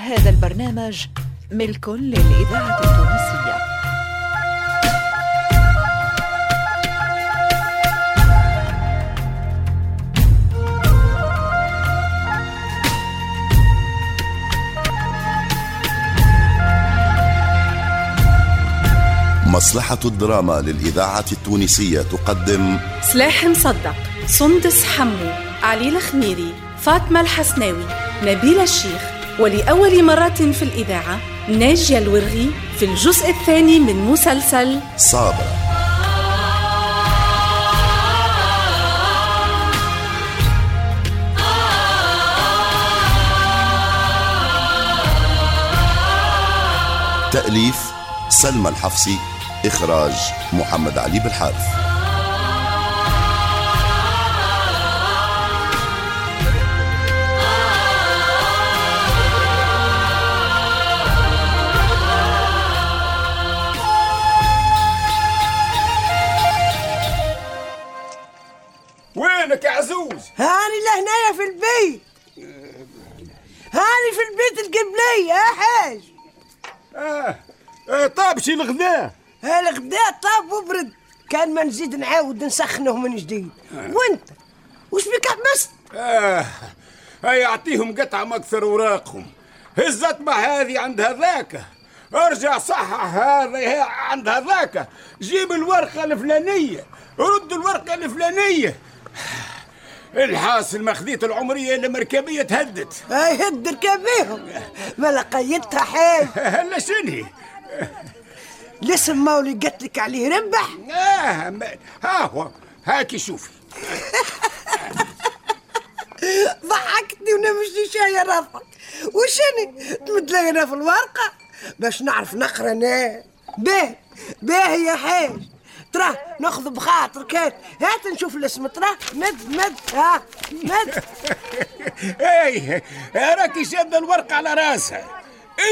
هذا البرنامج ملك للإذاعة التونسية. مصلحة الدراما للإذاعة التونسية تقدم سلاح مصدق سندس حمو علي الخميري فاطمة الحسناوي نبيل الشيخ. ولأول مرة في الإذاعة ناجية الورغي في الجزء الثاني من مسلسل صابرة. تأليف سلمى الحفصي إخراج محمد علي بالحارث القبلية يا حاج آه. آه طاب شي الغداء. الغداء طاب وبرد. كان ما نزيد نعاود نسخنه من جديد. وانت؟ وش بك حبست آه. هيا أعطيهم قطعة ما أكثر اوراقهم هز اطبع هذه عند هذاك. أرجع صحح هذا عند هذاك. جيب الورقة الفلانية. رد الورقة الفلانية. الحاصل ما خذيت العمرية المركبية تهدت هاي هد ركبيهم. ما لقيتها حاج هلا شنهي الاسم مولي قتلك عليه ربح آه ما- ها هو. هاكي شوفي. ضحكتني ونمشي شاية راسك وشني؟ تمد لنا في الورقة باش نعرف نقرأ أنا باه باه يا حاج ترى ناخذ بخاطرك هات هات نشوف الاسم ترى مد مد ها مد. اي راكي شاده الورقة على راسها.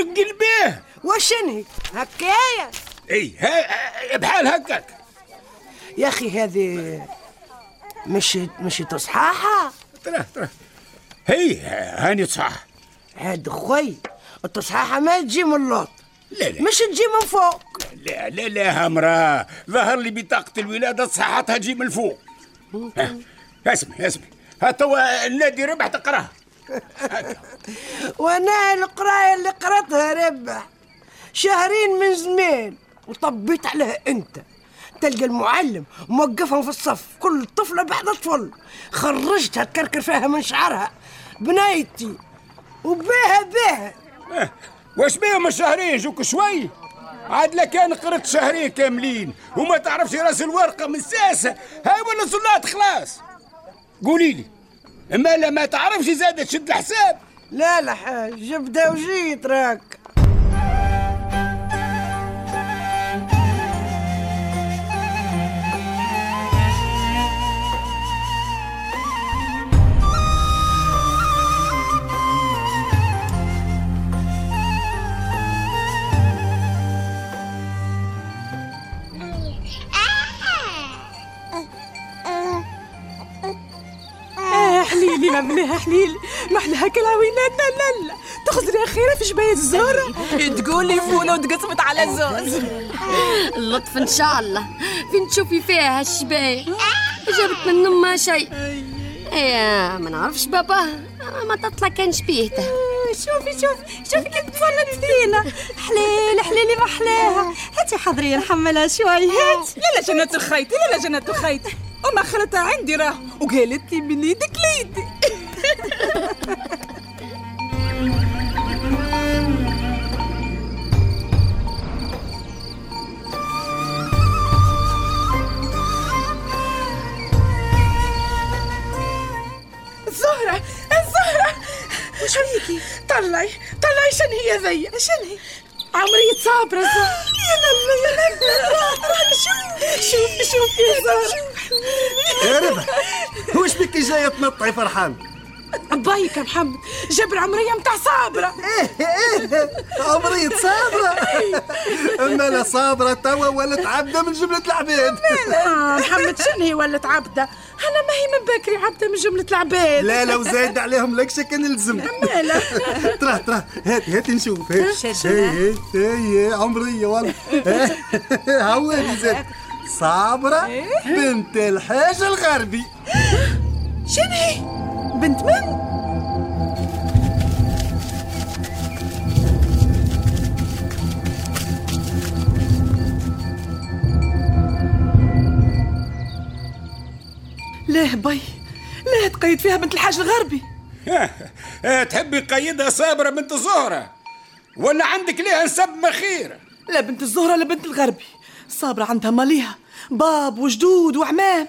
انقلبيه وشني هكايا؟ اي ها بحال هكاك. يا أخي هذه مش مش تصحاحة؟ ترى ترى. هي هاني صح هاد خوي التصحاحة ما تجي من اللوط. لا لا. مش تجي من فوق. لا لا لا همراه ظهر لي بطاقة الولادة صحتها تجي من فوق. ها، اسمع اسمع. ها توا النادي ربح تقراه. وأنا القراية اللي قرأتها ربح. شهرين من زمان. وطبيت عليها انت. تلقى المعلم موقفهم في الصف. كل طفلة بعد طفل خرجتها تكركر فيها من شعرها. بنايتي. وبيها بيها. ها، واش بيهم الشهرين؟ جوك شوي. عاد لك كان قرت شهرين كاملين وما تعرفش راس الورقة من ساسة هاي ولا صلات خلاص. قولي لي أما لا ما تعرفش زاد تشد الحساب؟ لا لا حاج جبدة وجيت راك. آه حليلي ما بلاها حليلي محلاها كالعوينات لا لا تخزري أخيرا في جباية الزهرة. تقولي فولة وتقسمت على زوز. اللطف إن شاء الله. فين تشوفي فيها هالشباية؟ جابت من امها شيء. يا ما نعرفش بابا. ما تطلع كان شبيهته. شوفي شوفي. شوفي كيف تفلت فينا. حليل حليلي ما احلاها هاتي حضري نحملها شوي. هات. لا لا جنة الخيط لا لا جنة الخيط. وما خلتها عندي راه وقالت لي من إيدك ليدي الزهرة الزهرة وش بيكي؟ طلعي طلعي شن هي ذي؟ شن هي؟ عمرية صابرة يا للا يا للا شوف شوفي شوفي يا زهرة. يا ربح وش بك جاية تنطعي فرحان؟ بايك يا محمد. جاب العمرية متاع صابرة. إيه إيه عمرية صابرة. أما لا صابرة توا ولت عبدة من جملة العباد آه محمد شنهي ولت عبدة؟ أنا ما هي من بكري عبدة من جملة العباد لا لو زايد عليهم لكشه كان يلزم مالا ترى ترى هات هات نشوف. هات. شي هي عمرية والله. هوالي زاد صابرة بنت الحاج الغربي. شنهي بنت من؟ ليه بي؟ ليه تقيد فيها بنت الحاج الغربي؟ تحبي قيدها صابرة بنت زهرة ولا عندك ليها نسب مخيرة لا بنت الزهرة لا بنت الغربي. صابرة عندها ماليها. باب وجدود وعمام.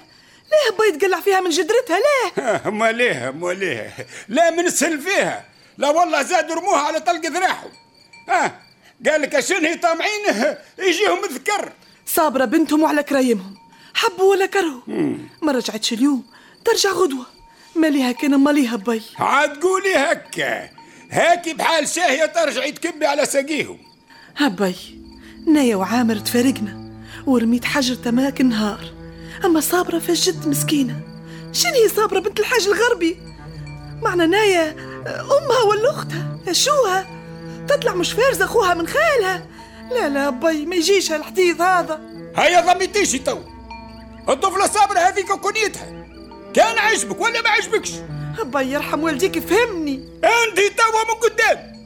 ليه بي تقلع فيها من جدرتها؟ ليه؟ ماليها ماليها. لا من فيها؟ لا والله زادوا رموها على طلق ذراعهم. ها؟ قال لك شنهي طامعين يجيهم ذكر صابرة بنتهم وعلى كرايمهم. حبوا ولا كرهوا. ما رجعتش اليوم. ترجع غدوة. ماليها كان ماليها بي عاد قولي هكا. هاكي بحال شاهية ترجعي تكبي على ساقيهم هبي نايا وعامر تفارقنا. ورميت حجر ماك نهار. أما صابرة فجت مسكينة. شنو هي صابرة بنت الحاج الغربي معنى نايا أمها ولا أختها؟ شوها؟ تطلع مش فارزة أخوها من خالها؟ لا لا بي ما يجيش هالحديث هذا. هيا ضميتيشي تو. الطفلة صابرة هذيك كنيتها كان عجبك ولا ما عجبكش؟ هبي يرحم والديك فهمني. أنت توا من قدام.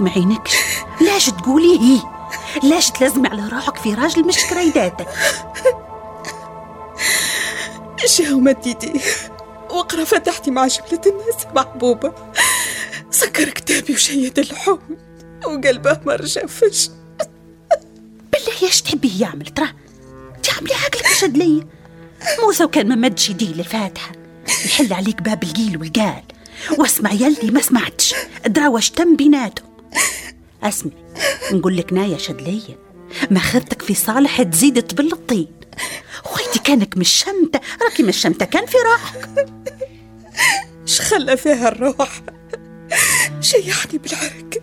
ما عينكش لاش تقولي هي؟ لاش تلزمي على روحك في راجل مش كريداتك؟ شاو مديتي وقرا فتحتي مع جملة الناس محبوبة. سكر كتابي وشيد الحب وقلبه ما رجفش بالله إيش تحبيه يعمل ترى تعملي عقلك شد لي. موسى وكان ما مدش يديه للفاتحة يحل عليك باب القيل والقال. واسمع يلي ما سمعتش. دراوش تم بيناتهم. أسمع نقول لك نايا شدلية ما خذتك في صالح تزيد تبل الطين خويتي كانك مش شمتة راكي مش شمتة كان في روحك. اش خلى فيها الروح؟ شيحني بالعرق.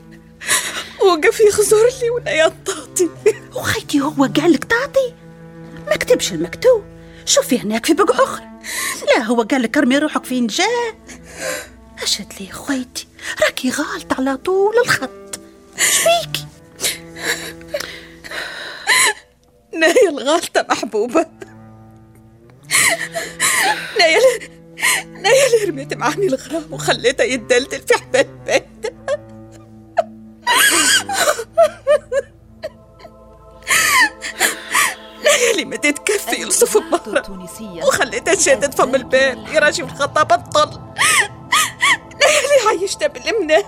وقف يخزر لي وأنا ينطاطي وخيتي هو قال لك تعطي ما كتبش المكتوب. شوفي هناك في بقع اخر لا هو قال لك ارمي روحك فين جاء. أشد لي خويتي راكي غالط على طول الخط. شبيكي نايا الغالطة محبوبة. نايا ل... نايا اللي رميت معاني الغرام وخليتها يتدلدل في حبال البيت. نايا اللي مديت كفي يلصف بمهرة وخليتها تشدد فم الباب يراجي الخطا بطل نايا اللي عايشتها بالمنى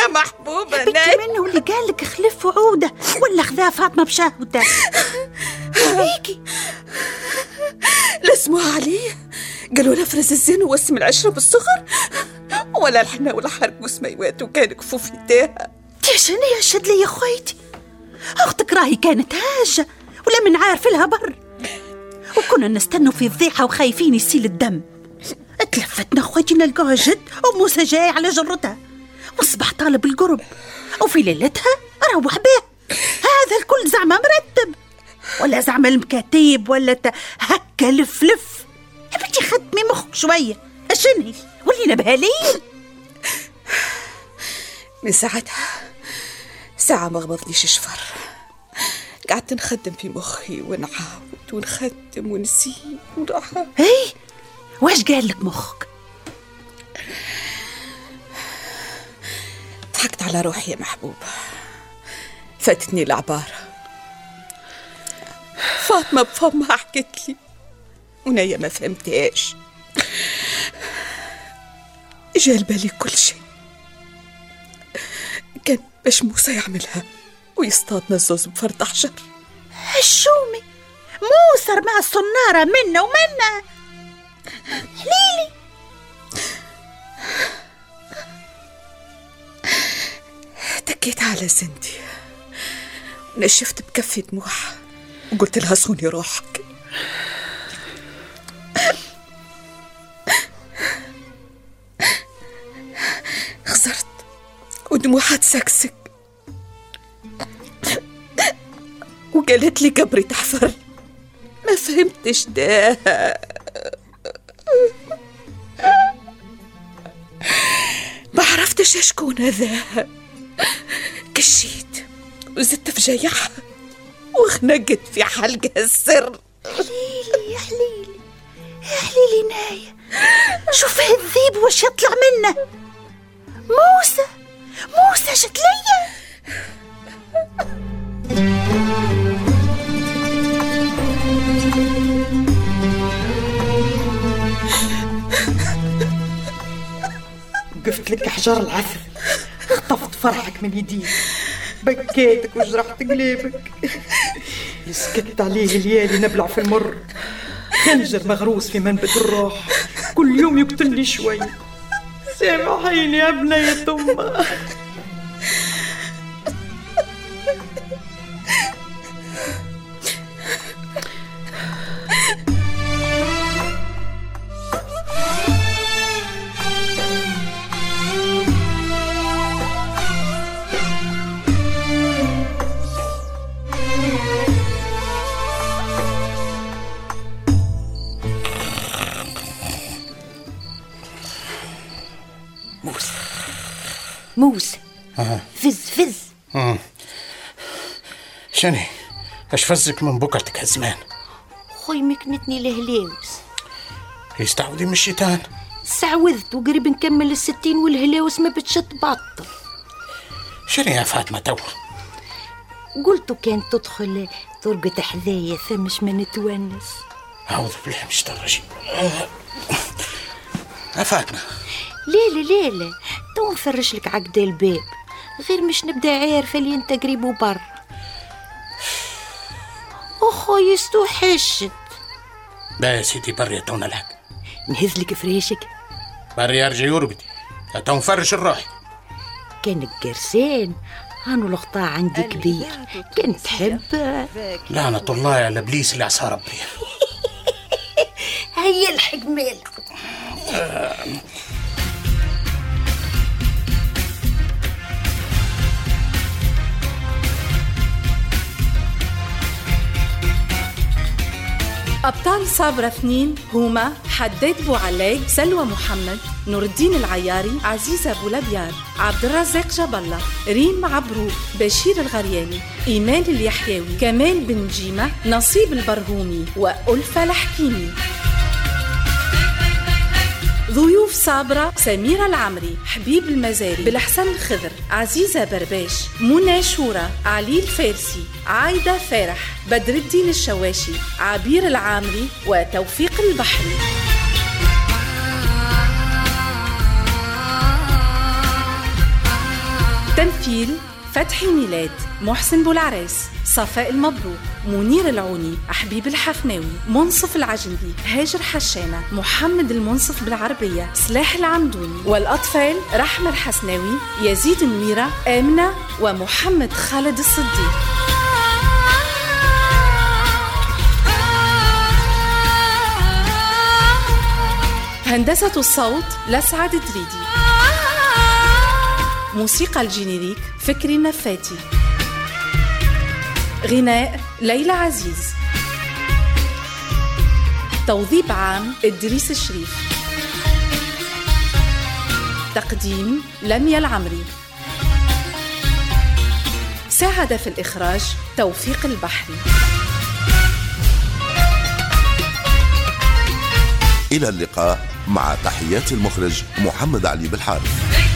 نايا محبوبة بنتي منه اللي قال لك خلف وعودة؟ ولا خذاه فاطمة بشهوته شبيكي لسموها عليه قالوا نفرز الزين ووسم العشرة بالصغر. ولا الحنا ولا حرق وسميوات وكان كفوف يديها يا شنو يا شد لي يا خويتي؟ أختك راهي كانت هاجة ولا من عارف لها بر. وكنا نستنوا في فضيحه وخايفين يسيل الدم. تلفتنا خويتي نلقاها جد وموسى جاي على جرتها. والصبح طالب القرب وفي ليلتها روح به. هذا الكل زعما مرتب. ولا زعما المكاتيب ولا ت- هكا لف لف يا بنتي خدمي مخك شوية. اشنهي ولينا بهالين من ساعتها ساعة ما غمضنيش شفر. قعدت نخدم في مخي ونعاود ونخدم ونسيب ونحاول اي واش قال لك مخك؟ ضحكت على روحي يا محبوبة فاتتني العبارة. فاطمة بفمها حكت لي. ونايا ما فهمتهاش. جا بالي كل شيء. باش موسى يعملها ويصطادنا الزوز بفرد حجر الشومي موسر مع الصنارة منا ومنا. حليلي تكيت على زندي نشفت بكفي دموعها وقلت لها صوني روحك. خسرت ودموعها تسكسك. وقالت لي قبري تحفر. ما فهمتش ده. ما عرفتش شكون هذا. كشيت وزدت في جيعها وخنقت في حلقها السر. حليلي يا حليلي يا حليلي نايا شوف الذيب واش يطلع منه. موسى موسى جت ليا. وقفت لك حجر العسل خطفت فرحك من يديك بكيتك وجرحت قليبك. سكت عليه ليالي نبلع في المر. خنجر مغروس في منبت الروح. كل يوم يقتلني شوي. سامحيني يا بنية أمه موسى فز فز. شني اش فزك من بكرتك هالزمان؟ خوي مكنتني الهلاوس يستعوذي من الشيطان. استعوذت وقريب نكمل الستين والهلاوس ما بتشط بطل شني يا فاطمة تو؟ قلت كان تدخل ترقد حذايا ثمش ما نتونس أعوذ بالله من الشيطان الرجيم. آه. يا فاطمة. ليلة ليلة تو نفرش لك عقد الباب غير مش نبدأ عارفة اللي انت قريب وبر أخوي استوحشت لا يا سيدي بري تو نلعب نهز لك فريشك. بري يرجع يرقدي تو نفرش الروح. كانك قرسان هانو القطاع عندي كبير. كنت تحب. لعنة الله على إبليس اللي عصى ربي. هيا الحق مالك أبطال صابرة اثنين هما حداد بوعلاق سلوى محمد نور الدين العياري عزيزة أبو لبيار عبد الرزاق جاب الله ريم عبروك بشير الغرياني إيمان اليحيوي كمال بن جيمة نصيب البرهومي وألفة الحكيمي. ضيوف صابرة سميرة العمري حبيب المزاري بالحسن الخضر عزيزة برباش منى شورى علي الفارسي عايدة فرح بدر الدين الشواشي عبير العامري وتوفيق البحري تمثيل فتحي ميلاد محسن بولعراس صفاء المبروك منير العوني حبيب الحفناوي منصف العجندي هاجر حشانة محمد المنصف بالعربية سلاح العمدوني والأطفال رحمة الحسناوي يزيد النويرة آمنة ومحمد خالد الصديق. هندسة الصوت لسعد دريدي موسيقى الجينيريك فكري النفاتي. غناء ليلى عزيز. توظيف عام إدريس الشريف. تقديم لميا العمري. ساعد في الإخراج توفيق البحري. إلى اللقاء مع تحيات المخرج محمد علي بالحارث.